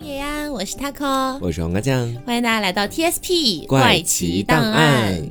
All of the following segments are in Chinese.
叶安，我是 taco，我是黄瓜酱，欢迎大家来到 TSP 怪奇档案。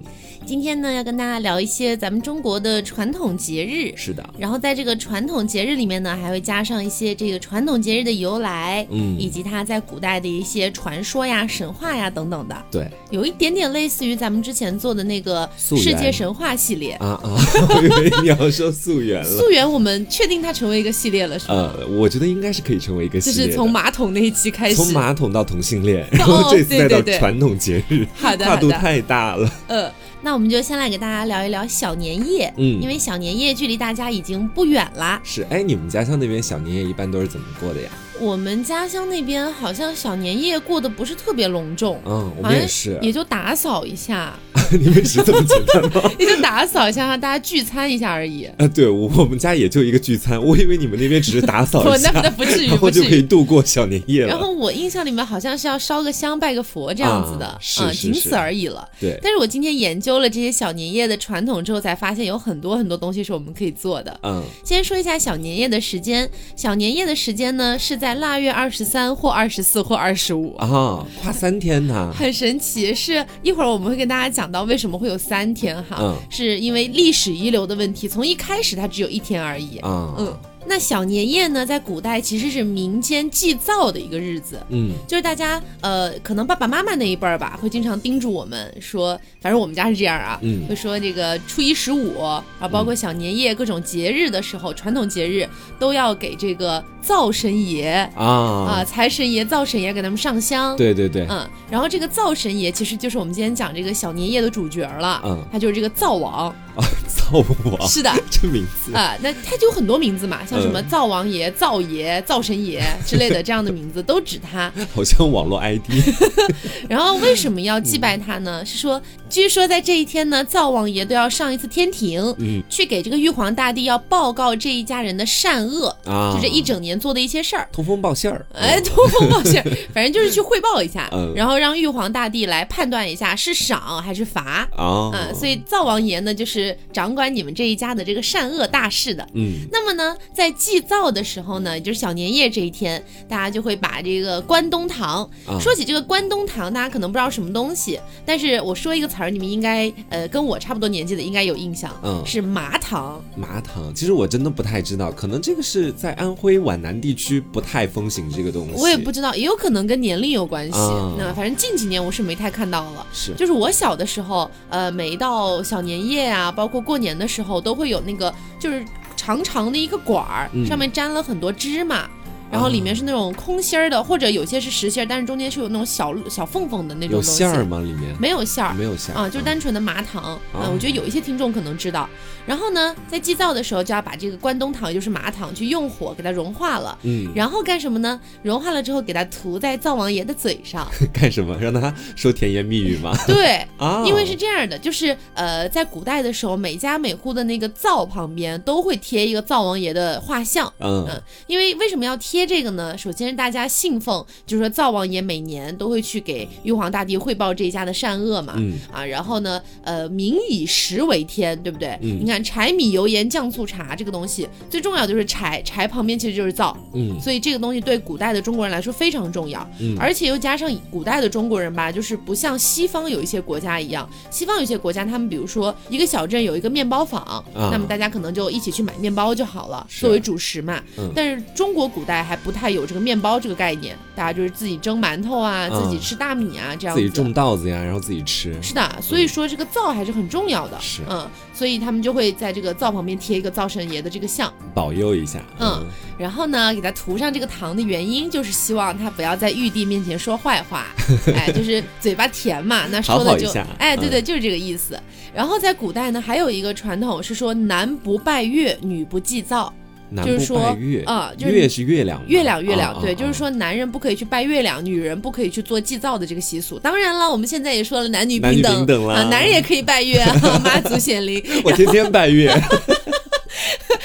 今天呢，要跟大家聊一些咱们中国的传统节日。是的，然后在这个传统节日里面呢，还会加上一些这个传统节日的由来，嗯，以及它在古代的一些传说呀、神话呀等等的。对，有一点点类似于咱们之前做的那个世界神话系列啊啊！我以为你要说溯源了。溯源，我们确定它成为一个系列了，是吗？呃，我觉得应该是可以成为一个系列。就是从马桶那一期开始，从马桶到同性恋，然 后 这次再到传统节日，好的，跨度太大了。嗯。那我们就先来给大家聊一聊小年夜，嗯，因为小年夜距离大家已经不远了。是，哎，你们家乡那边小年夜一般都是怎么过的呀？我们家乡那边好像小年夜过得不是特别隆重，嗯，我们也是，也就打扫一下。你们是这么简单吗？也就打扫一下，让大家聚餐一下而已。啊，对，我们家也就一个聚餐。我以为你们那边只是打扫一下，那不至于，然后就可以度过小年夜了。然后我印象里面好像是要烧个香、拜个佛这样子的，啊，仅此而已了。对。但是我今天研究了这些小年夜的传统之后，才发现有很多很多东西是我们可以做的。嗯。先说一下小年夜的时间，小年夜的时间呢是在腊月二十三或二十四或二十五啊，跨三天呢，很神奇。是一会儿我们会跟大家讲到为什么会有三。三天哈，是因为历史遗留的问题，从一开始它只有一天而已啊，嗯。那小年夜呢，在古代其实是民间祭灶的一个日子，嗯，就是大家呃，可能爸爸妈妈那一辈儿吧，会经常叮嘱我们说，反正我们家是这样啊，嗯，会说这个初一十五啊，包括小年夜各种节日的时候，传统节日都要给这个灶神爷啊啊，财神爷、灶神爷给他们上香，对对对，嗯，然后这个灶神爷其实就是我们今天讲这个小年夜的主角了，嗯，他就是这个灶王啊，灶王是的，这名字啊，那他就有很多名字嘛，像。什么灶王爷、灶爷、灶神爷之类的这样的名字都指他，好像网络 ID。然后为什么要祭拜他呢？是说，据说在这一天呢，灶王爷都要上一次天庭，嗯，去给这个玉皇大帝要报告这一家人的善恶啊，就这一整年做的一些事儿，通风报信儿。哎，通风报信儿，反正就是去汇报一下，然后让玉皇大帝来判断一下是赏还是罚啊。嗯，所以灶王爷呢，就是掌管你们这一家的这个善恶大事的。嗯，那么呢，在在祭灶的时候呢，就是小年夜这一天，大家就会把这个关东糖。说起这个关东糖，大家可能不知道什么东西，但是我说一个词儿，你们应该呃跟我差不多年纪的应该有印象，嗯，是麻糖。麻糖，其实我真的不太知道，可能这个是在安徽皖南地区不太风行这个东西。我也不知道，也有可能跟年龄有关系。那反正近几年我是没太看到了。是，就是我小的时候，呃，每到小年夜啊，包括过年的时候，都会有那个就是。长长的一个管儿，上面粘了很多芝麻。然后里面是那种空心儿的，或者有些是实心儿，但是中间是有那种小小缝缝的那种东西。有馅儿吗？里面没有馅儿，没有馅儿啊，就是单纯的麻糖。嗯，我觉得有一些听众可能知道。然后呢，在祭灶的时候就要把这个关东糖，也就是麻糖，去用火给它融化了。嗯。然后干什么呢？融化了之后，给它涂在灶王爷的嘴上。干什么？让他说甜言蜜语吗？对 啊，因为是这样的，就是呃，在古代的时候，每家每户的那个灶旁边都会贴一个灶王爷的画像。嗯嗯，因为为什么要贴？贴这个呢，首先是大家信奉，就是说灶王爷每年都会去给玉皇大帝汇报这一家的善恶嘛，嗯啊，然后呢，呃，民以食为天，对不对？嗯，你看柴米油盐酱醋茶这个东西，最重要就是柴，柴旁边其实就是灶，嗯，所以这个东西对古代的中国人来说非常重要，嗯，而且又加上古代的中国人吧，就是不像西方有一些国家一样，西方有些国家他们比如说一个小镇有一个面包坊，那么大家可能就一起去买面包就好了，作为主食嘛，嗯，但是中国古代。还不太有这个面包这个概念，大家就是自己蒸馒头啊，自己吃大米啊，这样自己种稻子呀，然后自己吃。是的，所以说这个灶还是很重要的。是，嗯，所以他们就会在这个灶旁边贴一个灶神爷的这个像，保佑一下。嗯，然后呢，给他涂上这个糖的原因，就是希望他不要在玉帝面前说坏话，哎，就是嘴巴甜嘛，那说的就，哎，对对，就是这个意思。然后在古代呢，还有一个传统是说，男不拜月，女不祭灶。就是说，啊，月是月亮，月亮月亮，对，就是说，男人不可以去拜月亮，女人不可以去做祭灶的这个习俗。当然了，我们现在也说了男女平等啊，男人也可以拜月，妈祖显灵。我天天拜月。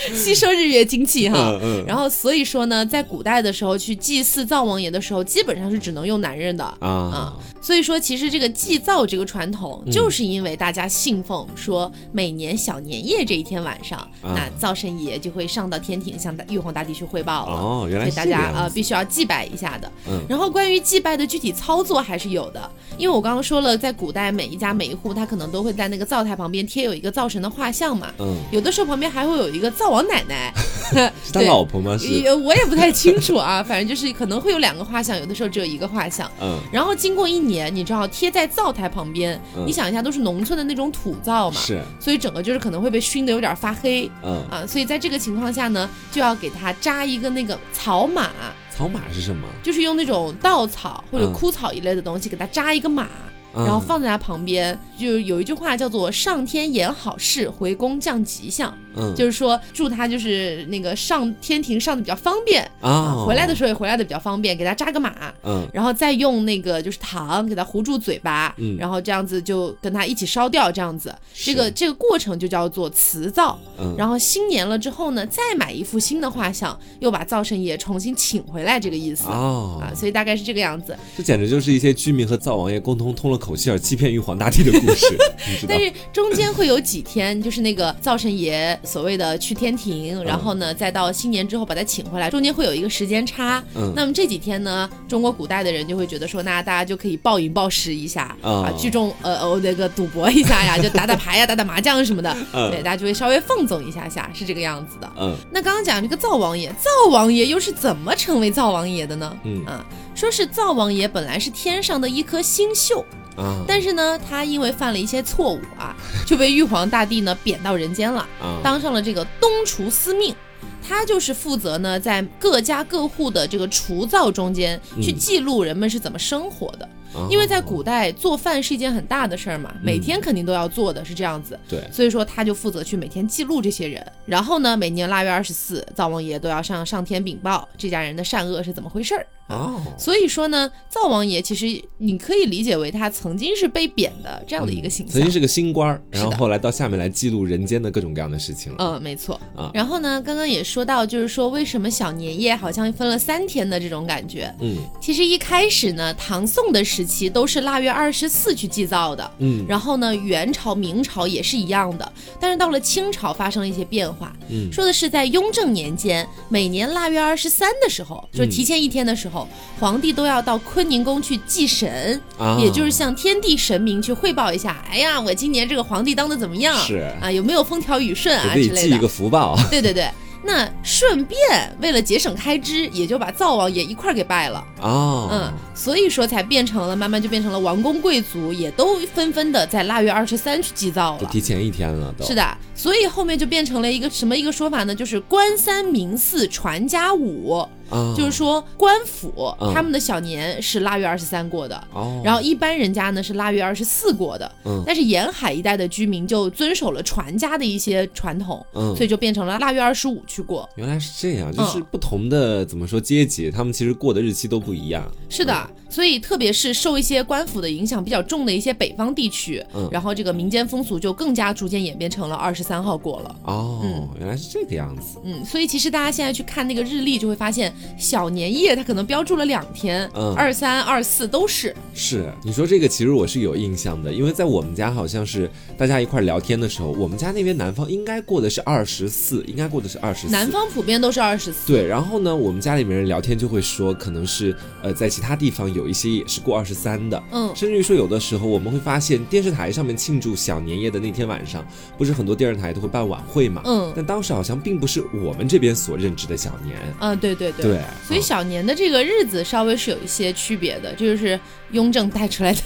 吸收日月精气哈。然后所以说呢，在古代的时候去祭祀灶王爷的时候，基本上是只能用男人的啊。所以说，其实这个祭灶这个传统，就是因为大家信奉说，每年小年夜这一天晚上，那灶神爷就会上到天庭向玉皇大帝去汇报了。哦，原来大家呃必须要祭拜一下的。嗯。然后关于祭拜的具体操作还是有的，因为我刚刚说了，在古代每一家每一户他可能都会在那个灶台旁边贴有一个灶神的画像嘛。嗯。有的时候旁边还会有一个灶王奶奶。是他老婆吗？是。我也不太清楚啊，反正就是可能会有两个画像，有的时候只有一个画像。嗯。然后经过一年，你知道贴在灶台旁边，你想一下，都是农村的那种土灶嘛。是。所以整个就是可能会被熏得有点发黑。嗯。啊，所以在这个情况下呢，就要给它扎一个那个草马。草马是什么？就是用那种稻草或者枯草一类的东西给它扎一个马，然后放在它旁边。就有一句话叫做“上天言好事，回宫降吉祥”。嗯，就是说祝他就是那个上天庭上的比较方便啊，回来的时候也回来的比较方便，给他扎个马，嗯，然后再用那个就是糖给他糊住嘴巴，嗯，然后这样子就跟他一起烧掉，这样子，这个这个过程就叫做辞灶，嗯，然后新年了之后呢，再买一副新的画像，又把灶神爷重新请回来，这个意思。哦，啊，所以大概是这个样子。这简直就是一些居民和灶王爷共同通了口气而欺骗玉皇大帝的故事，但是中间会有几天，就是那个灶神爷。所谓的去天庭，然后呢，再到新年之后把他请回来，中间会有一个时间差。嗯，那么这几天呢，中国古代的人就会觉得说，那大家就可以暴饮暴食一下啊，聚众呃呃那个赌博一下呀，就打打牌呀，打打麻将什么的。嗯，对，大家就会稍微放纵一下下，是这个样子的。嗯，那刚刚讲这个灶王爷，灶王爷又是怎么成为灶王爷的呢？嗯啊，说是灶王爷本来是天上的一颗星宿。但是呢，他因为犯了一些错误啊，就被玉皇大帝呢贬到人间了，当上了这个东厨司命。他就是负责呢，在各家各户的这个厨灶中间去记录人们是怎么生活的。因为在古代做饭是一件很大的事儿嘛，每天肯定都要做的是这样子。对，所以说他就负责去每天记录这些人，然后呢，每年腊月二十四，灶王爷都要上上天禀报这家人的善恶是怎么回事儿。哦，所以说呢，灶王爷其实你可以理解为他曾经是被贬的这样的一个形象，曾经是个新官儿，然后后来到下面来记录人间的各种各样的事情了。嗯，没错。啊，然后呢，刚刚也说到，就是说为什么小年夜好像分了三天的这种感觉。嗯，其实一开始呢，唐宋的时期都是腊月二十四去祭灶的。嗯，然后呢，元朝、明朝也是一样的，但是到了清朝发生了一些变化。嗯，说的是在雍正年间，每年腊月二十三的时候，就是提前一天的时候。皇帝都要到坤宁宫去祭神，也就是向天地神明去汇报一下。哎呀，我今年这个皇帝当的怎么样？是啊，有没有风调雨顺啊之类的？寄一个福报。对对对。那顺便为了节省开支，也就把灶王爷一块儿给拜了哦，嗯，所以说才变成了慢慢就变成了王公贵族也都纷纷的在腊月二十三去祭灶了，提前一天了都，是的，所以后面就变成了一个什么一个说法呢？就是官三民四传家五，就是说官府他们的小年是腊月二十三过的，哦，然后一般人家呢是腊月二十四过的，嗯，但是沿海一带的居民就遵守了传家的一些传统，嗯，所以就变成了腊月二十五。去过，原来是这样，就是不同的怎么说阶级，他们其实过的日期都不一样。是的，所以特别是受一些官府的影响比较重的一些北方地区，嗯，然后这个民间风俗就更加逐渐演变成了二十三号过了。哦，原来是这个样子。嗯，所以其实大家现在去看那个日历，就会发现小年夜它可能标注了两天，嗯，二三二四都是。是，你说这个其实我是有印象的，因为在我们家好像是大家一块聊天的时候，我们家那边南方应该过的是二十四，应该过的是二十。南方普遍都是二十四。对，然后呢，我们家里面人聊天就会说，可能是呃，在其他地方有一些也是过二十三的。嗯，甚至于说有的时候我们会发现，电视台上面庆祝小年夜的那天晚上，不是很多电视台都会办晚会嘛？嗯，但当时好像并不是我们这边所认知的小年。嗯，对对对。对，所以小年的这个日子稍微是有一些区别的，就是雍正带出来的，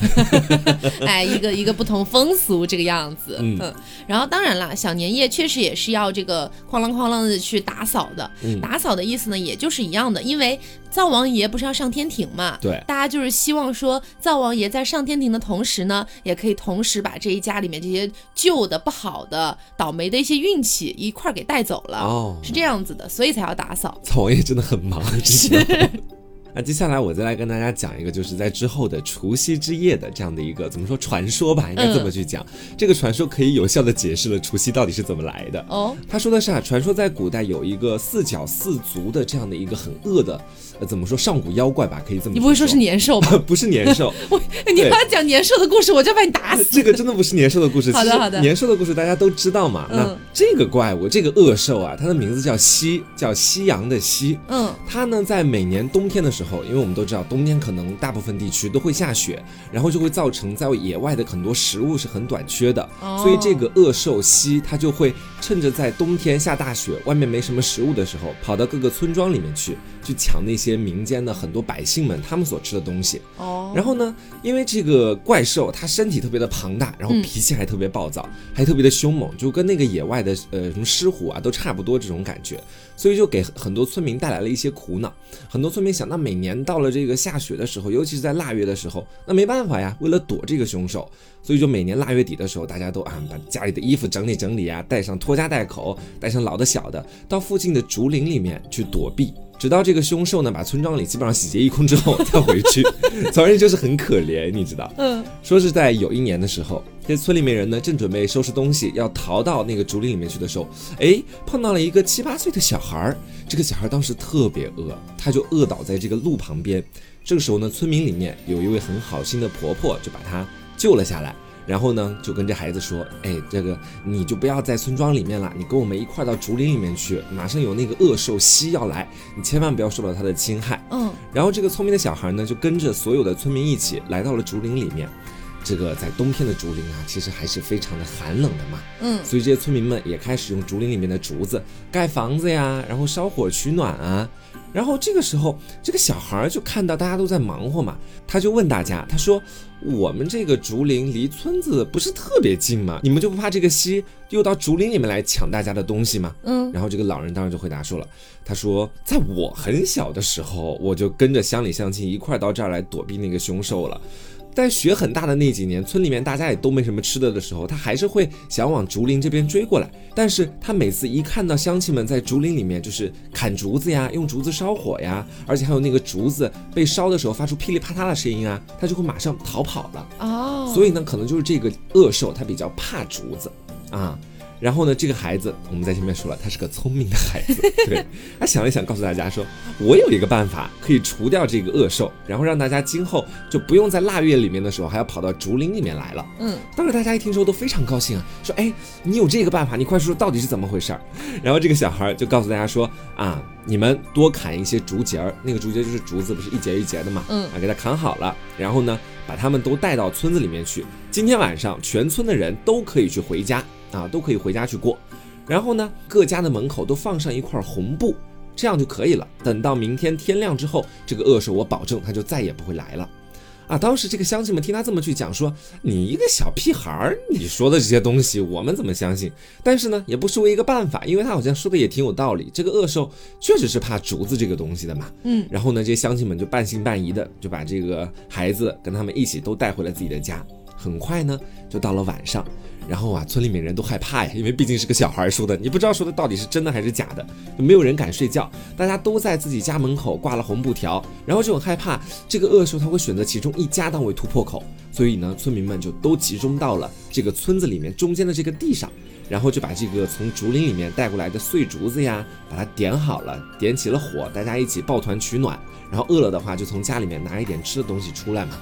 哎，一个一个不同风俗这个样子。嗯，然后当然了，小年夜确实也是要这个哐啷哐啷的。去打扫的，打扫的意思呢，也就是一样的，因为灶王爷不是要上天庭嘛，对，大家就是希望说灶王爷在上天庭的同时呢，也可以同时把这一家里面这些旧的、不好的、倒霉的一些运气一块儿给带走了，哦，是这样子的，所以才要打扫。灶王爷真的很忙，是。那接下来我再来跟大家讲一个，就是在之后的除夕之夜的这样的一个怎么说传说吧，应该这么去讲。这个传说可以有效的解释了除夕到底是怎么来的。哦，他说的是啊，传说在古代有一个四脚四足的这样的一个很恶的。呃，怎么说上古妖怪吧，可以这么。你不会说是年兽吧？不是年兽。我，你要讲年兽的故事，我就把你打死。这个真的不是年兽的故事。好的好的。年兽的故事大家都知道嘛？那这个怪物，这个恶兽啊，它的名字叫夕，叫夕阳的夕。嗯。它呢，在每年冬天的时候，因为我们都知道，冬天可能大部分地区都会下雪，然后就会造成在野外的很多食物是很短缺的。哦。所以这个恶兽夕，它就会趁着在冬天下大雪，外面没什么食物的时候，跑到各个村庄里面去，去抢那些。民间的很多百姓们，他们所吃的东西。哦，然后呢，因为这个怪兽它身体特别的庞大，然后脾气还特别暴躁，还特别的凶猛，就跟那个野外的呃什么狮虎啊都差不多这种感觉，所以就给很多村民带来了一些苦恼。很多村民想，那每年到了这个下雪的时候，尤其是在腊月的时候，那没办法呀，为了躲这个凶手，所以就每年腊月底的时候，大家都啊把家里的衣服整理整理啊，带上拖家带口，带上老的小的，到附近的竹林里面去躲避。直到这个凶兽呢，把村庄里基本上洗劫一空之后，再回去，总之就是很可怜，你知道？嗯，说是在有一年的时候，这村里面人呢正准备收拾东西要逃到那个竹林里面去的时候，哎，碰到了一个七八岁的小孩儿。这个小孩当时特别饿，他就饿倒在这个路旁边。这个时候呢，村民里面有一位很好心的婆婆，就把他救了下来。然后呢，就跟这孩子说：“哎，这个你就不要在村庄里面了，你跟我们一块到竹林里面去。马上有那个恶兽蜥要来，你千万不要受到它的侵害。”嗯。然后这个聪明的小孩呢，就跟着所有的村民一起来到了竹林里面。这个在冬天的竹林啊，其实还是非常的寒冷的嘛。嗯。所以这些村民们也开始用竹林里面的竹子盖房子呀，然后烧火取暖啊。然后这个时候，这个小孩就看到大家都在忙活嘛，他就问大家，他说：“我们这个竹林离村子不是特别近吗？你们就不怕这个蜥又到竹林里面来抢大家的东西吗？”嗯。然后这个老人当然就回答说了，他说：“在我很小的时候，我就跟着乡里乡亲一块到这儿来躲避那个凶兽了。”但雪很大的那几年，村里面大家也都没什么吃的的时候，他还是会想往竹林这边追过来。但是他每次一看到乡亲们在竹林里面就是砍竹子呀，用竹子烧火呀，而且还有那个竹子被烧的时候发出噼里啪啦的声音啊，他就会马上逃跑了。哦，所以呢，可能就是这个恶兽它比较怕竹子啊。然后呢，这个孩子我们在前面说了，他是个聪明的孩子。对，他想了想，告诉大家说：“我有一个办法可以除掉这个恶兽，然后让大家今后就不用在腊月里面的时候还要跑到竹林里面来了。”嗯，当时大家一听说都非常高兴啊，说：“哎，你有这个办法，你快说说到底是怎么回事儿。”然后这个小孩就告诉大家说：“啊，你们多砍一些竹节儿，那个竹节就是竹子，不是一节一节的嘛？嗯，啊，给它砍好了，然后呢，把他们都带到村子里面去。今天晚上全村的人都可以去回家。”啊，都可以回家去过，然后呢，各家的门口都放上一块红布，这样就可以了。等到明天天亮之后，这个恶兽我保证他就再也不会来了。啊，当时这个乡亲们听他这么去讲，说你一个小屁孩儿，你说的这些东西我们怎么相信？但是呢，也不失为一个办法，因为他好像说的也挺有道理。这个恶兽确实是怕竹子这个东西的嘛。嗯。然后呢，这些乡亲们就半信半疑的就把这个孩子跟他们一起都带回了自己的家。很快呢，就到了晚上。然后啊，村里面人都害怕呀，因为毕竟是个小孩说的，你不知道说的到底是真的还是假的，没有人敢睡觉。大家都在自己家门口挂了红布条，然后就很害怕这个恶兽他会选择其中一家当为突破口，所以呢，村民们就都集中到了这个村子里面中间的这个地上，然后就把这个从竹林里面带过来的碎竹子呀，把它点好了，点起了火，大家一起抱团取暖，然后饿了的话就从家里面拿一点吃的东西出来嘛。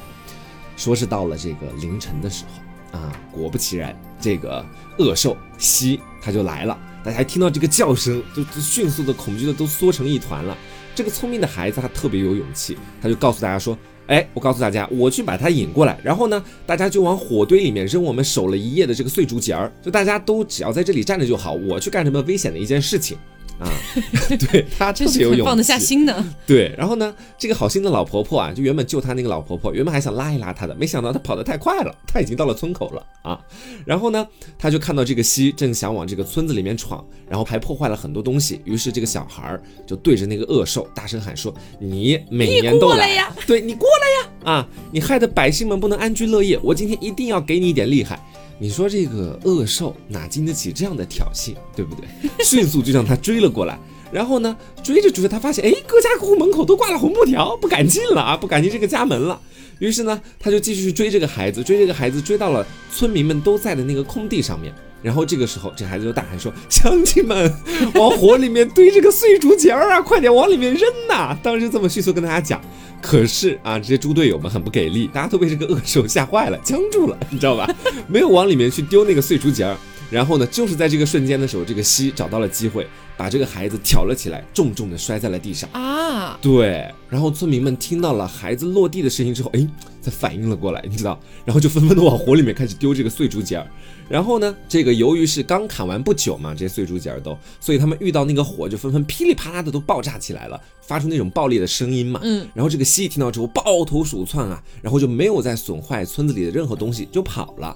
说是到了这个凌晨的时候。啊，果不其然，这个恶兽蜥它就来了。大家听到这个叫声，就就迅速的恐惧的都缩成一团了。这个聪明的孩子他特别有勇气，他就告诉大家说：“哎，我告诉大家，我去把它引过来，然后呢，大家就往火堆里面扔我们守了一夜的这个碎竹节儿，就大家都只要在这里站着就好，我去干什么危险的一件事情。”啊，对他真是有勇气，放得下心的。对，然后呢，这个好心的老婆婆啊，就原本救他那个老婆婆，原本还想拉一拉他的，没想到他跑得太快了，他已经到了村口了啊。然后呢，他就看到这个西正想往这个村子里面闯，然后还破坏了很多东西。于是这个小孩就对着那个恶兽大声喊说：“你每年都来呀，对你过来呀，啊，你害得百姓们不能安居乐业，我今天一定要给你一点厉害。”你说这个恶兽哪经得起这样的挑衅，对不对？迅速就向他追了过来，然后呢，追着追着，他发现，哎，各家各户门口都挂了红布条，不敢进了啊，不敢进这个家门了。于是呢，他就继续追这个孩子，追这个孩子，追到了村民们都在的那个空地上面。然后这个时候，这孩子就大喊说：“乡亲们，往火里面堆这个碎竹节儿啊，快点往里面扔呐！”当时这么迅速跟大家讲。可是啊，这些猪队友们很不给力，大家都被这个恶兽吓坏了，僵住了，你知道吧？没有往里面去丢那个碎竹节儿。然后呢，就是在这个瞬间的时候，这个西找到了机会，把这个孩子挑了起来，重重的摔在了地上啊！对，然后村民们听到了孩子落地的声音之后，哎，才反应了过来，你知道，然后就纷纷的往火里面开始丢这个碎竹节儿。然后呢，这个由于是刚砍完不久嘛，这些碎竹节儿都，所以他们遇到那个火就纷纷噼里啪啦的都爆炸起来了，发出那种爆裂的声音嘛。嗯。然后这个蜥蜴听到之后抱头鼠窜啊，然后就没有再损坏村子里的任何东西，就跑了。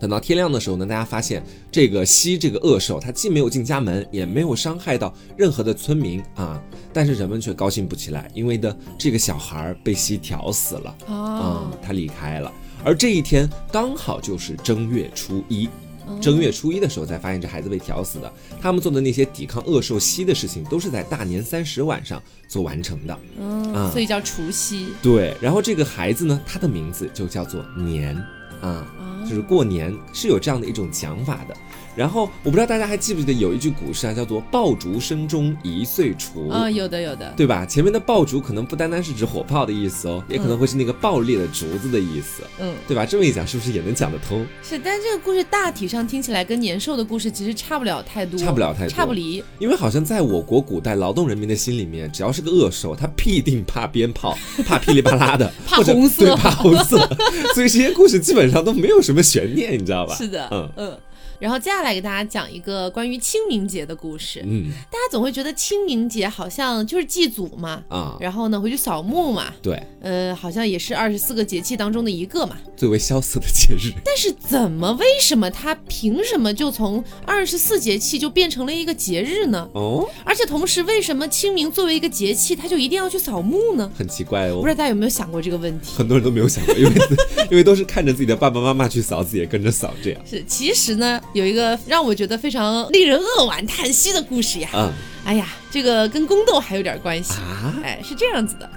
等到天亮的时候呢，大家发现这个西这个恶兽，它既没有进家门，也没有伤害到任何的村民啊，但是人们却高兴不起来，因为呢，这个小孩被西挑死了啊，他离开了。而这一天刚好就是正月初一，正月初一的时候才发现这孩子被挑死的。他们做的那些抵抗恶兽西的事情，都是在大年三十晚上做完成的，嗯，所以叫除夕。对，然后这个孩子呢，他的名字就叫做年啊。就是过年是有这样的一种讲法的。然后我不知道大家还记不记得有一句古诗啊，叫做“爆竹声中一岁除”啊，有的有的，对吧？前面的爆竹可能不单单是指火炮的意思哦，也可能会是那个爆裂的竹子的意思，嗯，对吧？这么一讲，是不是也能讲得通？是，但这个故事大体上听起来跟年兽的故事其实差不了太多，差不了太多，差不离。因为好像在我国古代劳动人民的心里面，只要是个恶兽，他必定怕鞭炮，怕噼里啪啦的，怕红色，对，怕红色，所以这些故事基本上都没有什么悬念，你知道吧？是的，嗯嗯。然后接下来给大家讲一个关于清明节的故事。嗯，大家总会觉得清明节好像就是祭祖嘛，啊，然后呢回去扫墓嘛，对，呃，好像也是二十四个节气当中的一个嘛，最为萧瑟的节日。但是怎么为什么它凭什么就从二十四节气就变成了一个节日呢？哦，而且同时为什么清明作为一个节气，它就一定要去扫墓呢？很奇怪哦，不知道大家有没有想过这个问题？很多人都没有想过，因为 因为都是看着自己的爸爸妈妈去扫，自己也跟着扫，这样是。其实呢。有一个让我觉得非常令人扼腕叹息的故事呀！嗯，哎呀，这个跟宫斗还有点关系啊！哎，是这样子的。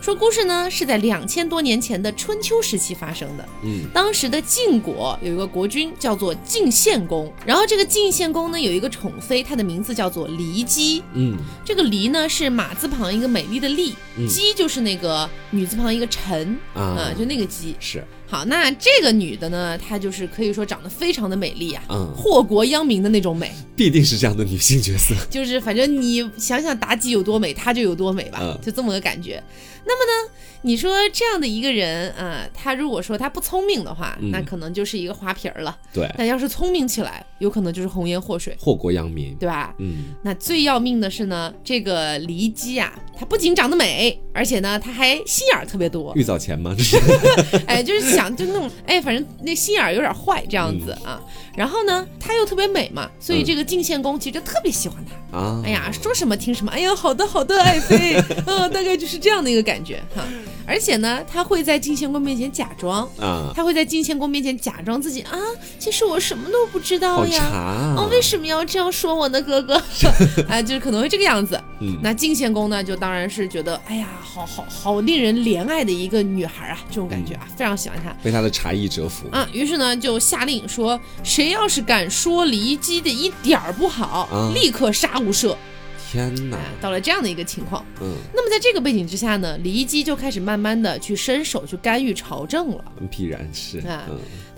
说故事呢是在两千多年前的春秋时期发生的。嗯，当时的晋国有一个国君叫做晋献公，然后这个晋献公呢有一个宠妃，她的名字叫做骊姬。嗯，这个骊呢是马字旁一个美丽的丽，姬就是那个女字旁一个臣啊，就那个姬是。好，那这个女的呢，她就是可以说长得非常的美丽啊，嗯，祸国殃民的那种美，必定是这样的女性角色，就是反正你想想妲己有多美，她就有多美吧，就这么个感觉。那么呢？你说这样的一个人啊，他如果说他不聪明的话，那可能就是一个花瓶儿了。对，但要是聪明起来，有可能就是红颜祸水，祸国殃民，对吧？嗯。那最要命的是呢，这个骊姬啊，她不仅长得美，而且呢，他还心眼儿特别多。玉藻前吗？这是？哎，就是想就那种，哎，反正那心眼儿有点坏这样子啊。然后呢，她又特别美嘛，所以这个晋献公其实特别喜欢她啊。哎呀，说什么听什么。哎呀，好的好的，爱妃，嗯，大概就是这样的一个感觉哈。而且呢，他会在晋献公面前假装啊，他会在晋献公面前假装自己啊，其实我什么都不知道呀，哦，为什么要这样说我呢，哥哥？哎，就是可能会这个样子。嗯，那晋献公呢，就当然是觉得，哎呀，好好好令人怜爱的一个女孩啊，这种感觉啊，非常喜欢她，被她的茶艺折服啊。于是呢，就下令说，谁要是敢说骊姬的一点儿不好，立刻杀无赦。天哪！到了这样的一个情况，嗯，那么在这个背景之下呢，骊姬就开始慢慢的去伸手去干预朝政了。必然是啊，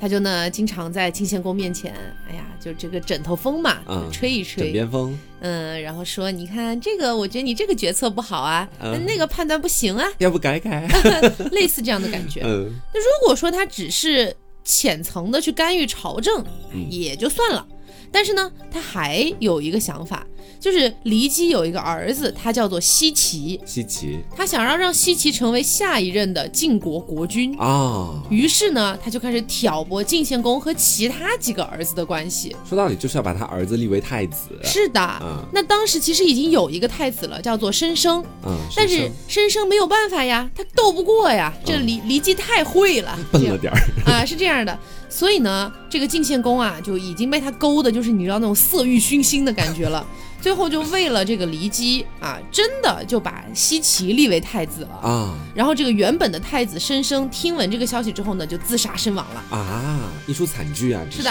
他就呢经常在清献公面前，哎呀，就这个枕头风嘛，吹一吹枕边风，嗯，然后说，你看这个，我觉得你这个决策不好啊，那个判断不行啊，要不改改，类似这样的感觉。嗯，那如果说他只是浅层的去干预朝政，也就算了，但是呢，他还有一个想法。就是骊姬有一个儿子，他叫做奚齐。奚齐，他想要让奚齐成为下一任的晋国国君啊。于是呢，他就开始挑拨晋献公和其他几个儿子的关系。说到底，就是要把他儿子立为太子。是的，那当时其实已经有一个太子了，叫做申生。嗯，但是申生没有办法呀，他斗不过呀，这骊骊姬太会了，笨了点儿啊，是这样的。所以呢，这个晋献公啊，就已经被他勾的，就是你知道那种色欲熏心的感觉了。最后就为了这个骊姬啊，真的就把西岐立为太子了啊。然后这个原本的太子申生听闻这个消息之后呢，就自杀身亡了啊，一出惨剧啊！是的。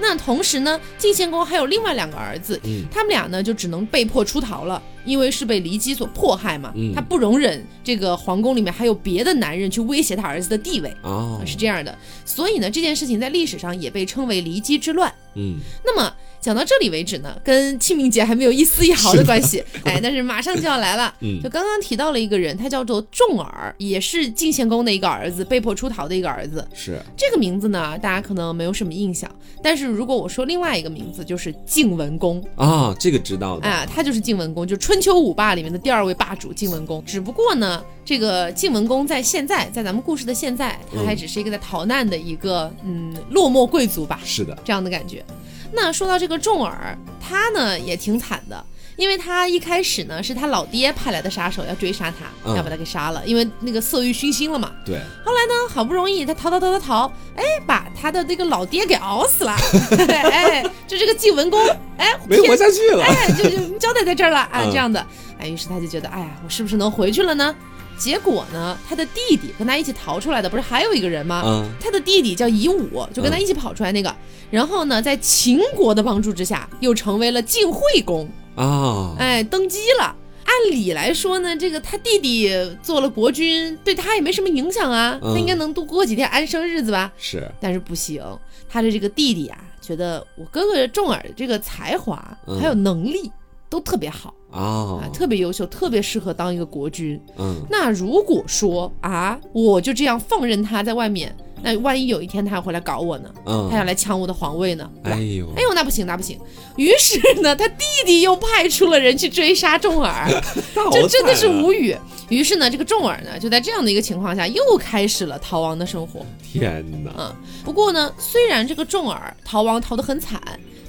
那同时呢，晋献公还有另外两个儿子，他们俩呢就只能被迫出逃了，因为是被骊姬所迫害嘛，他不容忍这个皇宫里面还有别的男人去威胁他儿子的地位啊，是这样的，所以呢，这件事情在历史上也被称为骊姬之乱。嗯，那么。讲到这里为止呢，跟清明节还没有一丝一毫的关系，哎，但是马上就要来了。嗯，就刚刚提到了一个人，他叫做重耳，也是晋献公的一个儿子，被迫出逃的一个儿子。是这个名字呢，大家可能没有什么印象。但是如果我说另外一个名字，就是晋文公啊，这个知道的。啊，他就是晋文公，就春秋五霸里面的第二位霸主晋文公。只不过呢，这个晋文公在现在，在咱们故事的现在，他还只是一个在逃难的一个嗯落寞贵族吧。是的，这样的感觉。那说到这个重耳，他呢也挺惨的，因为他一开始呢是他老爹派来的杀手，要追杀他，要把他给杀了，因为那个色欲熏心了嘛。对。后来呢，好不容易他逃逃逃逃逃，哎，把他的那个老爹给熬死了。哎，就这个晋文公，哎，没活下去了。哎，就就交代在这儿了啊，这样的。哎，于是他就觉得，哎呀，我是不是能回去了呢？结果呢，他的弟弟跟他一起逃出来的，不是还有一个人吗？嗯，他的弟弟叫夷吾，就跟他一起跑出来那个。然后呢，在秦国的帮助之下，又成为了晋惠公啊，哎，登基了。按理来说呢，这个他弟弟做了国君，对他也没什么影响啊，他应该能度过几天安生日子吧？是，但是不行，他的这个弟弟啊，觉得我哥哥重耳的这个才华还有能力都特别好。啊，特别优秀，特别适合当一个国君。嗯，那如果说啊，我就这样放任他在外面，那万一有一天他要回来搞我呢？嗯，他要来抢我的皇位呢？哎呦，哎呦，那不行，那不行。于是呢，他弟弟又派出了人去追杀重耳，这真的是无语。于是呢，这个重耳呢，就在这样的一个情况下，又开始了逃亡的生活。天哪！嗯，不过呢，虽然这个重耳逃亡逃得很惨。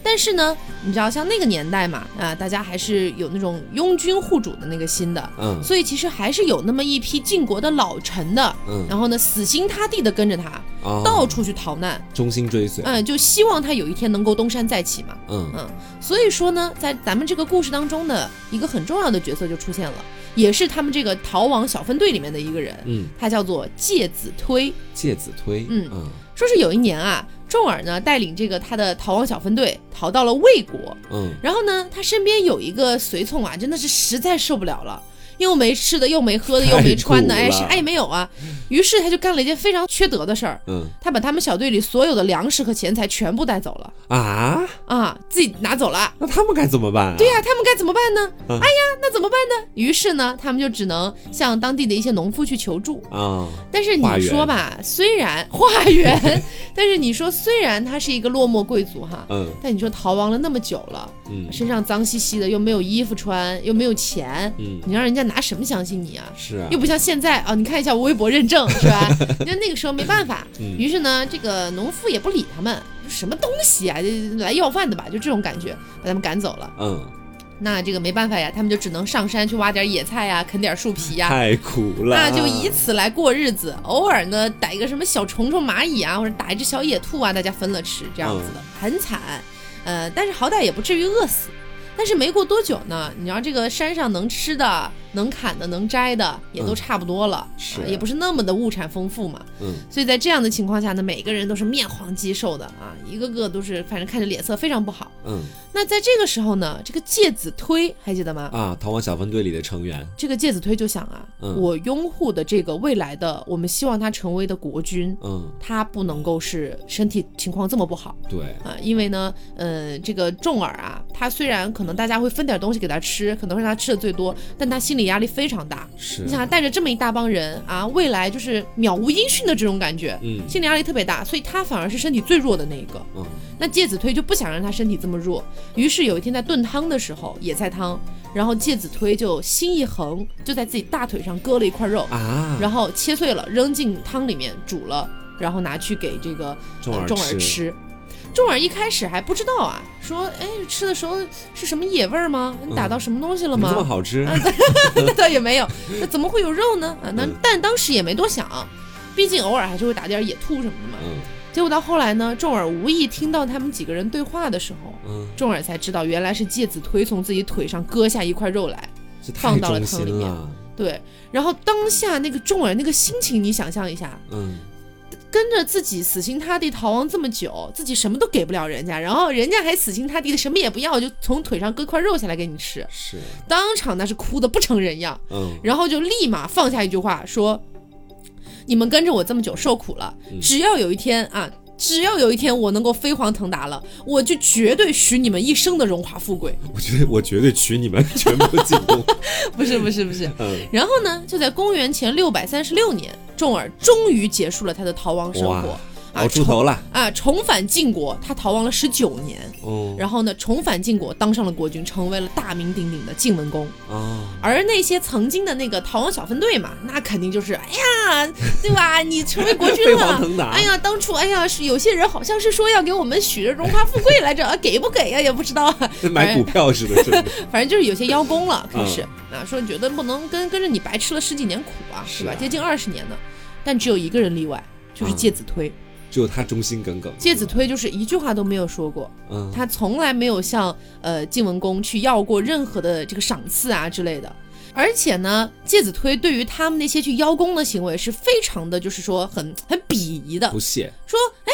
但是呢，你知道像那个年代嘛，啊，大家还是有那种拥军护主的那个心的，嗯，所以其实还是有那么一批晋国的老臣的，嗯，然后呢，死心塌地的跟着他，到处去逃难，忠心追随，嗯，就希望他有一天能够东山再起嘛，嗯。嗯，所以说呢，在咱们这个故事当中的一个很重要的角色就出现了，也是他们这个逃亡小分队里面的一个人，嗯，他叫做介子推，介子推，嗯。嗯，说是有一年啊。重耳呢，带领这个他的逃亡小分队逃到了魏国。嗯，然后呢，他身边有一个随从啊，真的是实在受不了了。又没吃的，又没喝的，又没穿的，哎，啥也没有啊。于是他就干了一件非常缺德的事儿，嗯，他把他们小队里所有的粮食和钱财全部带走了啊啊，自己拿走了。那他们该怎么办？对呀，他们该怎么办呢？哎呀，那怎么办呢？于是呢，他们就只能向当地的一些农夫去求助啊。但是你说吧，虽然化缘，但是你说虽然他是一个落寞贵族哈，嗯，但你说逃亡了那么久了，嗯，身上脏兮兮的，又没有衣服穿，又没有钱，嗯，你让人家。拿什么相信你啊？是啊，又不像现在啊！你看一下我微博认证是吧？你看那个时候没办法，于是呢，这个农夫也不理他们，什么东西啊，来要饭的吧？就这种感觉，把他们赶走了。嗯，那这个没办法呀，他们就只能上山去挖点野菜呀，啃点树皮呀，太苦了。那就以此来过日子，偶尔呢逮一个什么小虫虫、蚂蚁啊，或者打一只小野兔啊，大家分了吃，这样子的，很惨。呃，但是好歹也不至于饿死。但是没过多久呢，你要这个山上能吃的。能砍的、能摘的也都差不多了，是也不是那么的物产丰富嘛。嗯，所以在这样的情况下呢，每个人都是面黄肌瘦的啊，一个个都是，反正看着脸色非常不好。嗯，那在这个时候呢，这个介子推还记得吗？啊，逃亡小分队里的成员。这个介子推就想啊，我拥护的这个未来的，我们希望他成为的国君，嗯，他不能够是身体情况这么不好。对啊，因为呢，呃，这个重耳啊，他虽然可能大家会分点东西给他吃，可能会让他吃的最多，但他心里。心理压力非常大，是。你想带着这么一大帮人啊，未来就是渺无音讯的这种感觉，嗯，心理压力特别大，所以他反而是身体最弱的那一个，嗯，那介子推就不想让他身体这么弱，于是有一天在炖汤的时候，野菜汤，然后介子推就心一横，就在自己大腿上割了一块肉啊，然后切碎了扔进汤里面煮了，然后拿去给这个重耳吃。重耳一开始还不知道啊，说哎吃的时候是什么野味儿吗？你打到什么东西了吗？这么好吃？那 倒也没有，那怎么会有肉呢？啊，那但当时也没多想，毕竟偶尔还是会打点野兔什么的嘛。嗯。结果到后来呢，众耳无意听到他们几个人对话的时候，嗯，重耳才知道原来是介子推从自己腿上割下一块肉来，放到了汤里面。对，然后当下那个众耳那个心情，你想象一下，嗯。跟着自己死心塌地逃亡这么久，自己什么都给不了人家，然后人家还死心塌地的什么也不要，就从腿上割块肉下来给你吃，是。当场那是哭的不成人样，嗯，然后就立马放下一句话说：“你们跟着我这么久受苦了，只要有一天啊。”只要有一天我能够飞黄腾达了，我就绝对许你们一生的荣华富贵。我觉得我绝对娶你们全部进宫。不是不是不是，嗯。然后呢，就在公元前六百三十六年，重耳终于结束了他的逃亡生活。熬出头了啊！重返晋国，他逃亡了十九年，哦，然后呢，重返晋国，当上了国君，成为了大名鼎鼎的晋文公啊。而那些曾经的那个逃亡小分队嘛，那肯定就是，哎呀，对吧？你成为国君了，哎呀，当初，哎呀，是有些人好像是说要给我们许着荣华富贵来着，给不给呀？也不知道，买股票似的，反正就是有些邀功了，开始啊，说觉得不能跟跟着你白吃了十几年苦啊，是吧？接近二十年呢，但只有一个人例外，就是介子推。只有他忠心耿耿，介子推就是一句话都没有说过，嗯，他从来没有向呃晋文公去要过任何的这个赏赐啊之类的，而且呢，介子推对于他们那些去邀功的行为是非常的，就是说很很鄙夷的，不屑。说，哎。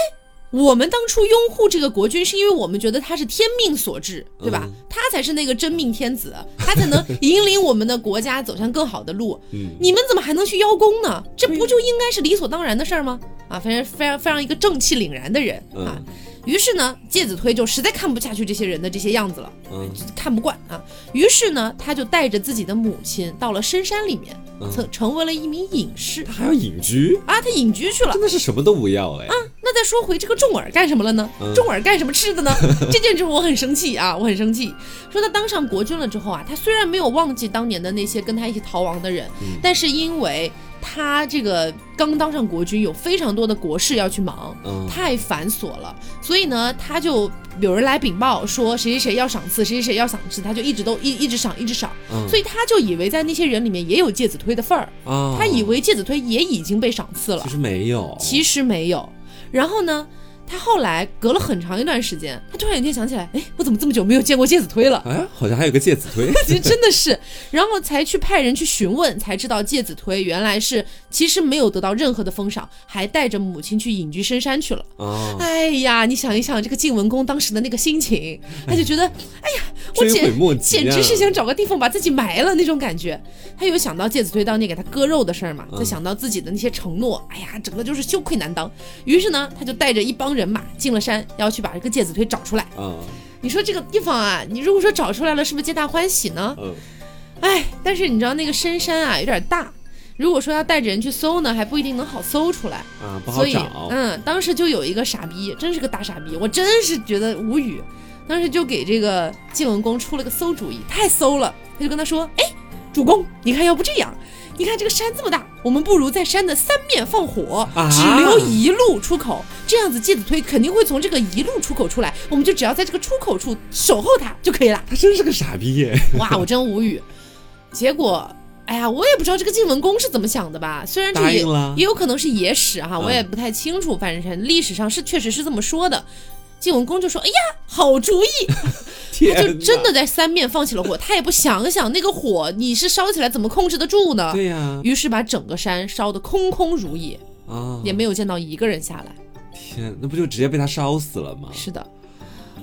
我们当初拥护这个国君，是因为我们觉得他是天命所致，对吧？他才是那个真命天子，他才能引领我们的国家走向更好的路。嗯，你们怎么还能去邀功呢？这不就应该是理所当然的事儿吗？啊，非常非常非常一个正气凛然的人啊。于是呢，介子推就实在看不下去这些人的这些样子了，嗯，看不惯啊。于是呢，他就带着自己的母亲到了深山里面，成成为了一名隐士。他还要隐居啊？他隐居去了？真的是什么都不要哎。再说回这个重耳干什么了呢？重耳干什么吃的呢？这件事我很生气啊，我很生气。说他当上国君了之后啊，他虽然没有忘记当年的那些跟他一起逃亡的人，但是因为。他这个刚当上国君，有非常多的国事要去忙，太繁琐了，所以呢，他就有人来禀报说谁谁谁要赏赐，谁谁谁要赏赐，他就一直都一一直赏，一直赏，所以他就以为在那些人里面也有介子推的份儿，他以为介子推也已经被赏赐了，其实没有，其实没有，然后呢？他后来隔了很长一段时间，他突然有一天想起来，哎，我怎么这么久没有见过介子推了？哎，好像还有个介子推，真的是，然后才去派人去询问，才知道介子推原来是其实没有得到任何的封赏，还带着母亲去隐居深山去了。哦，哎呀，你想一想这个晋文公当时的那个心情，他就觉得，哎呀，我简简直是想找个地方把自己埋了那种感觉。他有想到介子推当年给他割肉的事儿嘛？再想到自己的那些承诺，哎呀，整个就是羞愧难当。于是呢，他就带着一帮。人马进了山，要去把这个介子推找出来。嗯，你说这个地方啊，你如果说找出来了，是不是皆大欢喜呢？嗯，哎，但是你知道那个深山啊有点大，如果说要带着人去搜呢，还不一定能好搜出来啊，不好找。嗯，当时就有一个傻逼，真是个大傻逼，我真是觉得无语。当时就给这个晋文公出了个馊主意，太馊了。他就跟他说：“哎，主公，你看要不这样。”你看这个山这么大，我们不如在山的三面放火，只留一路出口，这样子介子推肯定会从这个一路出口出来，我们就只要在这个出口处守候他就可以了。他真是个傻逼耶！哇，我真无语。结果，哎呀，我也不知道这个晋文公是怎么想的吧？虽然这也也有可能是野史哈，我也不太清楚。反正历史上是确实是这么说的。晋文公就说：“哎呀，好主意！” 他就真的在三面放起了火，他也不想想那个火你是烧起来怎么控制得住呢？对呀。于是把整个山烧得空空如也啊，也没有见到一个人下来。天，那不就直接被他烧死了吗？是的。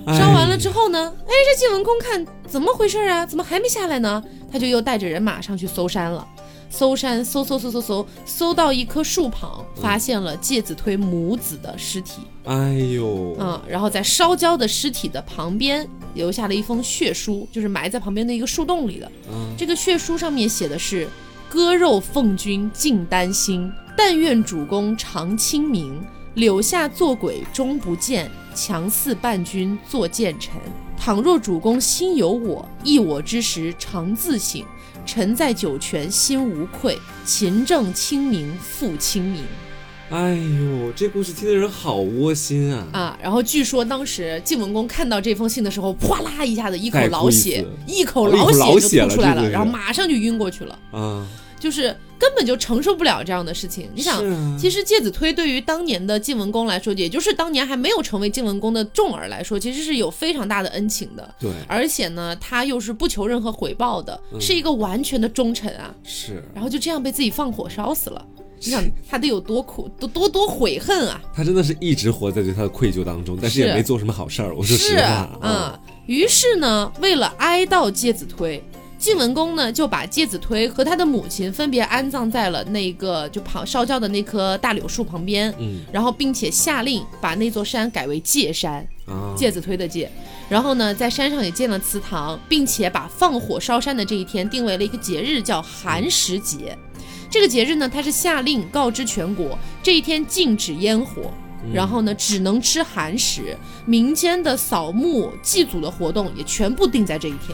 烧完了之后呢？哎，这晋文公看怎么回事啊？怎么还没下来呢？他就又带着人马上去搜山了。搜山，搜搜搜搜搜，搜到一棵树旁，发现了介子推母子的尸体。哎呦，嗯，然后在烧焦的尸体的旁边留下了一封血书，就是埋在旁边的一个树洞里的。嗯，这个血书上面写的是：割肉奉君尽丹心，但愿主公常清明，柳下做鬼终不见，强似伴君作谏臣。倘若主公心有我，忆我之时常自省。臣在九泉心无愧，勤政清明复清明。哎呦，这故事听的人好窝心啊！啊，然后据说当时晋文公看到这封信的时候，哗啦一下子一口老血，一口老血就吐出来了，然后马上就晕过去了。啊，就是。根本就承受不了这样的事情。你想，其实介子推对于当年的晋文公来说，也就是当年还没有成为晋文公的重耳来说，其实是有非常大的恩情的。对，而且呢，他又是不求任何回报的，是一个完全的忠臣啊。是，然后就这样被自己放火烧死了。你想他得有多苦，多多多悔恨啊！他真的是一直活在对他的愧疚当中，但是也没做什么好事儿。我说实话，嗯。于是呢，为了哀悼介子推，晋文公呢就把介子推和他的母亲分别安葬在了那个就旁烧焦的那棵大柳树旁边。嗯，然后并且下令把那座山改为界山，啊介子推的介。然后呢，在山上也建了祠堂，并且把放火烧山的这一天定为了一个节日，叫寒食节。这个节日呢，他是下令告知全国，这一天禁止烟火，然后呢，只能吃寒食。民间的扫墓祭祖的活动也全部定在这一天，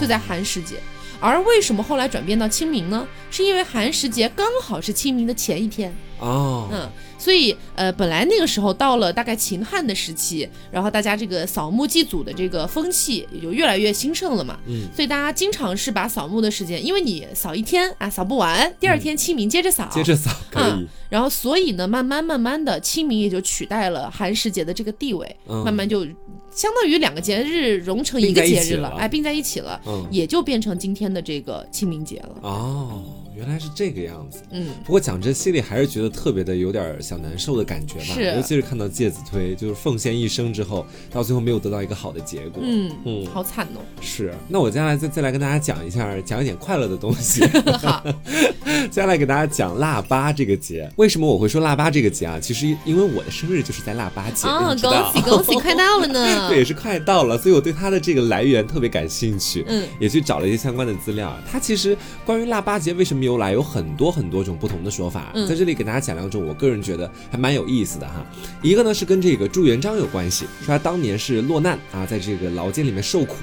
就在寒食节。而为什么后来转变到清明呢？是因为寒食节刚好是清明的前一天哦，嗯。所以，呃，本来那个时候到了大概秦汉的时期，然后大家这个扫墓祭祖的这个风气也就越来越兴盛了嘛。嗯，所以大家经常是把扫墓的时间，因为你扫一天啊，扫不完，第二天清明接着扫，接着扫可以。然后，所以呢，慢慢慢慢的，清明也就取代了寒食节的这个地位，慢慢就相当于两个节日融成一个节日了，哎，并在一起了，也就变成今天的这个清明节了。哦。原来是这个样子，嗯，不过讲真，心里还是觉得特别的有点小难受的感觉吧，尤其是看到介子推就是奉献一生之后，到最后没有得到一个好的结果，嗯嗯，好惨哦。是，那我接下来再再来跟大家讲一下，讲一点快乐的东西。好，接下来给大家讲腊八这个节。为什么我会说腊八这个节啊？其实因为我的生日就是在腊八节，哦，恭喜恭喜，快到了呢。对，也是快到了，所以我对它的这个来源特别感兴趣，嗯，也去找了一些相关的资料。它其实关于腊八节为什么由来有很多很多种不同的说法，在这里给大家讲两种，我个人觉得还蛮有意思的哈。一个呢是跟这个朱元璋有关系，说他当年是落难啊，在这个牢监里面受苦，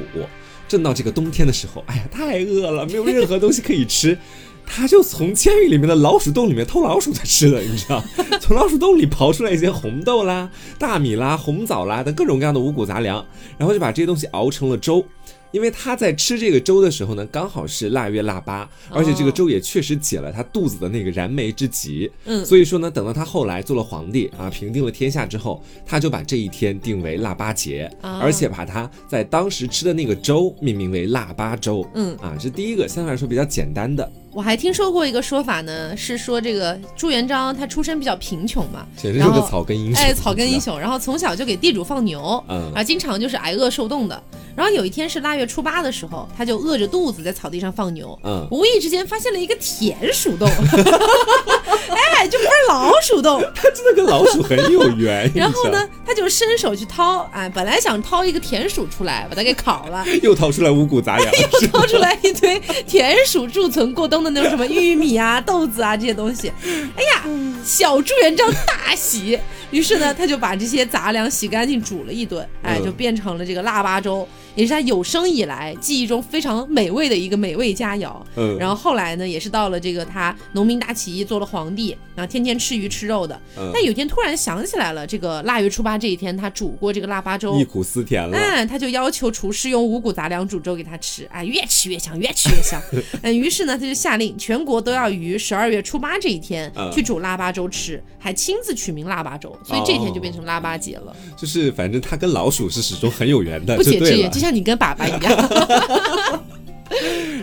正到这个冬天的时候，哎呀太饿了，没有任何东西可以吃，他就从监狱里面的老鼠洞里面偷老鼠在吃的，你知道，从老鼠洞里刨出来一些红豆啦、大米啦、红枣啦等各种各样的五谷杂粮，然后就把这些东西熬成了粥。因为他在吃这个粥的时候呢，刚好是腊月腊八，而且这个粥也确实解了他肚子的那个燃眉之急。嗯，所以说呢，等到他后来做了皇帝啊，平定了天下之后，他就把这一天定为腊八节，而且把他在当时吃的那个粥命名为腊八粥。嗯，啊，这是第一个相对来说比较简单的。我还听说过一个说法呢，是说这个朱元璋他出身比较贫穷嘛，简直是个草根英雄。哎，草根英雄，然后从小就给地主放牛，嗯，啊，经常就是挨饿受冻的。然后有一天是腊月初八的时候，他就饿着肚子在草地上放牛，嗯，无意之间发现了一个田鼠洞，哎，就不是老鼠洞，他真的跟老鼠很有缘。然后呢，他就伸手去掏，哎，本来想掏一个田鼠出来把它给烤了，又掏出来五谷杂粮，又掏出来一堆田鼠贮存过冬的那种什么玉米啊、豆子啊这些东西。哎呀，小朱元璋大喜，于是呢，他就把这些杂粮洗干净煮了一顿，哎，就变成了这个腊八粥。也是他有生以来记忆中非常美味的一个美味佳肴。嗯，然后后来呢，也是到了这个他农民大起义做了皇帝，然后天天吃鱼吃肉的。嗯，但有一天突然想起来了，这个腊月初八这一天他煮过这个腊八粥，忆苦思甜了。嗯，他就要求厨师用五谷杂粮煮粥给他吃。哎，越吃越香，越吃越香。嗯，于是呢，他就下令全国都要于十二月初八这一天去煮腊八粥吃，还亲自取名腊八粥，所以这天就变成腊八节了。就是反正他跟老鼠是始终很有缘的，不解之缘。像你跟爸爸一样。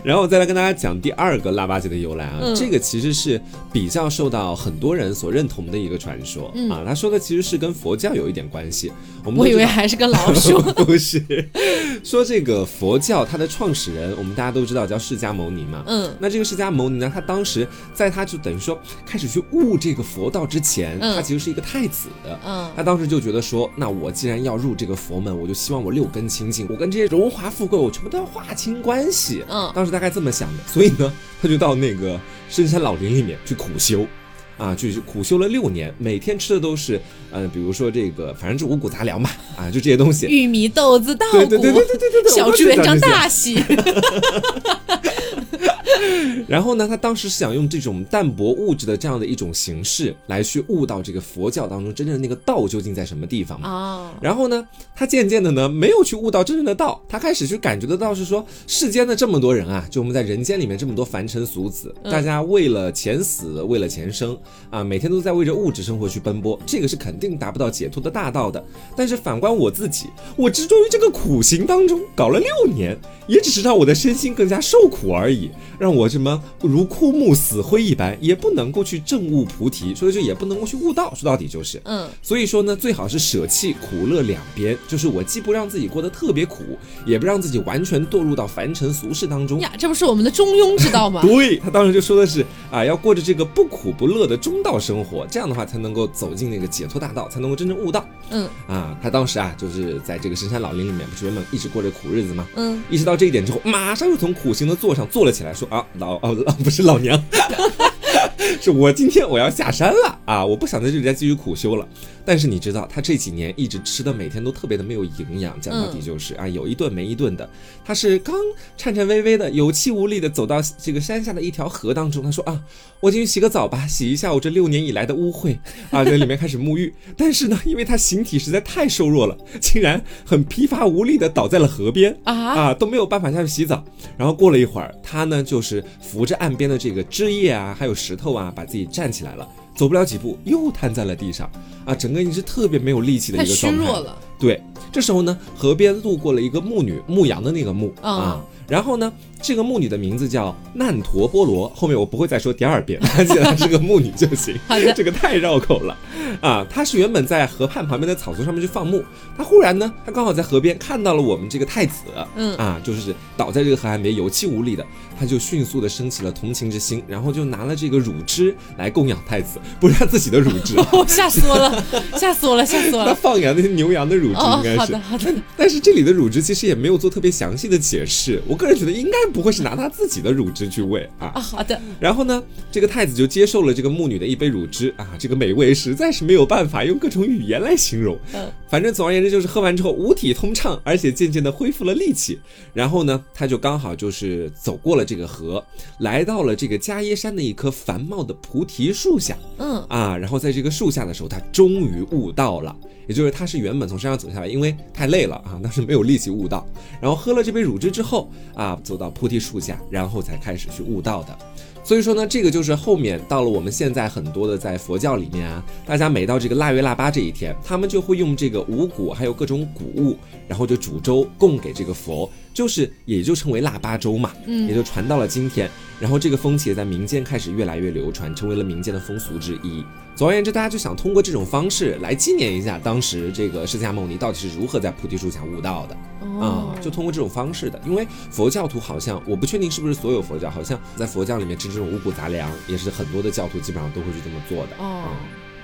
然后我再来跟大家讲第二个腊八节的由来啊，这个其实是比较受到很多人所认同的一个传说啊。他说的其实是跟佛教有一点关系。我以为还是跟老鼠，不是。说这个佛教它的创始人，我们大家都知道叫释迦牟尼嘛。嗯。那这个释迦牟尼呢，他当时在他就等于说开始去悟这个佛道之前，他其实是一个太子。嗯。他当时就觉得说，那我既然要入这个佛门，我就希望我六根清净，我跟这些荣华富贵，我全部都要划清关系。嗯。当时大概这么想的，所以呢，他就到那个深山老林里面去苦修，啊，去苦修了六年，每天吃的都是，呃，比如说这个，反正就五谷杂粮嘛，啊，就这些东西，玉米、豆子、稻谷，对对对对对对对，小朱元璋大喜。然后呢，他当时是想用这种淡泊物质的这样的一种形式来去悟到这个佛教当中真正的那个道究竟在什么地方嘛。然后呢，他渐渐的呢没有去悟到真正的道，他开始去感觉得到是说世间的这么多人啊，就我们在人间里面这么多凡尘俗子，大家为了钱死，为了钱生啊，每天都在为着物质生活去奔波，这个是肯定达不到解脱的大道的。但是反观我自己，我执着于这个苦行当中，搞了六年，也只是让我的身心更加受苦而已。让我什么如枯木死灰一般，也不能够去证悟菩提，所以说也不能够去悟道。说到底就是，嗯，所以说呢，最好是舍弃苦乐两边，就是我既不让自己过得特别苦，也不让自己完全堕入到凡尘俗世当中呀。这不是我们的中庸之道吗？对他当时就说的是啊，要过着这个不苦不乐的中道生活，这样的话才能够走进那个解脱大道，才能够真正悟道。嗯，啊，他当时啊，就是在这个深山老林里面，不是原本一直过着苦日子吗？嗯，意识到这一点之后，马上就从苦行的座上坐了起来，说。啊，老哦不是老娘。是我今天我要下山了啊！我不想在这里再继续苦修了。但是你知道，他这几年一直吃的每天都特别的没有营养，讲到底就是啊，有一顿没一顿的。他是刚颤颤巍巍的、有气无力的走到这个山下的一条河当中，他说啊，我进去洗个澡吧，洗一下我这六年以来的污秽啊，在里面开始沐浴。但是呢，因为他形体实在太瘦弱了，竟然很疲乏无力的倒在了河边啊啊，都没有办法下去洗澡。然后过了一会儿，他呢就是扶着岸边的这个枝叶啊，还有石头啊。把自己站起来了，走不了几步，又瘫在了地上，啊，整个人是特别没有力气的一个状态。太虚弱了。对，这时候呢，河边路过了一个牧女，牧羊的那个牧啊。然后呢，这个牧女的名字叫难陀波罗，后面我不会再说第二遍，记得她是个牧女就行。好的，这个太绕口了啊！她是原本在河畔旁边的草丛上面去放牧，她忽然呢，她刚好在河边看到了我们这个太子，嗯啊，就是倒在这个河岸边有气无力的，她就迅速的升起了同情之心，然后就拿了这个乳汁来供养太子，不是他自己的乳汁，吓死我了，吓死我了，吓死我了！他放养那些牛羊的乳汁应该是，好的好的，但是这里的乳汁其实也没有做特别详细的解释，我。个人觉得应该不会是拿他自己的乳汁去喂啊啊好的，然后呢，这个太子就接受了这个牧女的一杯乳汁啊，这个美味实在是没有办法用各种语言来形容。嗯，反正总而言之就是喝完之后五体通畅，而且渐渐的恢复了力气。然后呢，他就刚好就是走过了这个河，来到了这个迦耶山的一棵繁茂的菩提树下。嗯啊，然后在这个树下的时候，他终于悟到了。也就是他是原本从山上走下来，因为太累了啊，但是没有力气悟道，然后喝了这杯乳汁之后啊，走到菩提树下，然后才开始去悟道的。所以说呢，这个就是后面到了我们现在很多的在佛教里面啊，大家每到这个腊月腊八这一天，他们就会用这个五谷还有各种谷物，然后就煮粥供给这个佛，就是也就称为腊八粥嘛，嗯，也就传到了今天，然后这个风气也在民间开始越来越流传，成为了民间的风俗之一。总而言之，大家就想通过这种方式来纪念一下当时这个释迦牟尼到底是如何在菩提树下悟道的。啊，就通过这种方式的，因为佛教徒好像我不确定是不是所有佛教，好像在佛教里面吃这种五谷杂粮，也是很多的教徒基本上都会去这么做的。哦，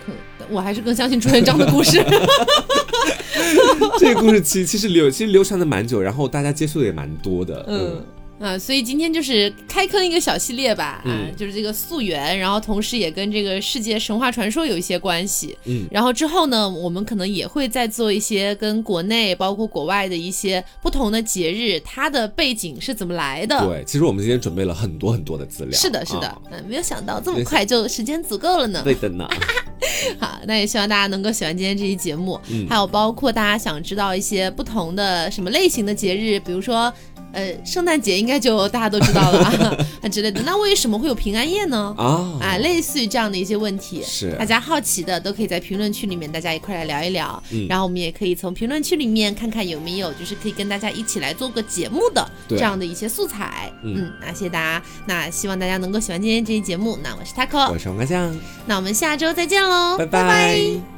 可我还是更相信朱元璋的故事。这个故事其其实流其实流传的蛮久，然后大家接触的也蛮多的。嗯。啊，所以今天就是开坑一个小系列吧，啊，就是这个溯源，然后同时也跟这个世界神话传说有一些关系，嗯，然后之后呢，我们可能也会再做一些跟国内包括国外的一些不同的节日，它的背景是怎么来的？对，其实我们今天准备了很多很多的资料，是的，是的，嗯，没有想到这么快就时间足够了呢，对的呢。好，那也希望大家能够喜欢今天这期节目，嗯，还有包括大家想知道一些不同的什么类型的节日，比如说。呃，圣诞节应该就大家都知道了啊 之类的。那为什么会有平安夜呢？啊啊，类似于这样的一些问题，是大家好奇的，都可以在评论区里面大家一块来聊一聊。嗯，然后我们也可以从评论区里面看看有没有就是可以跟大家一起来做个节目的这样的一些素材。嗯，那谢谢大家，那希望大家能够喜欢今天这期节目。那我是 taco，我是王酱，那我们下周再见喽，拜拜。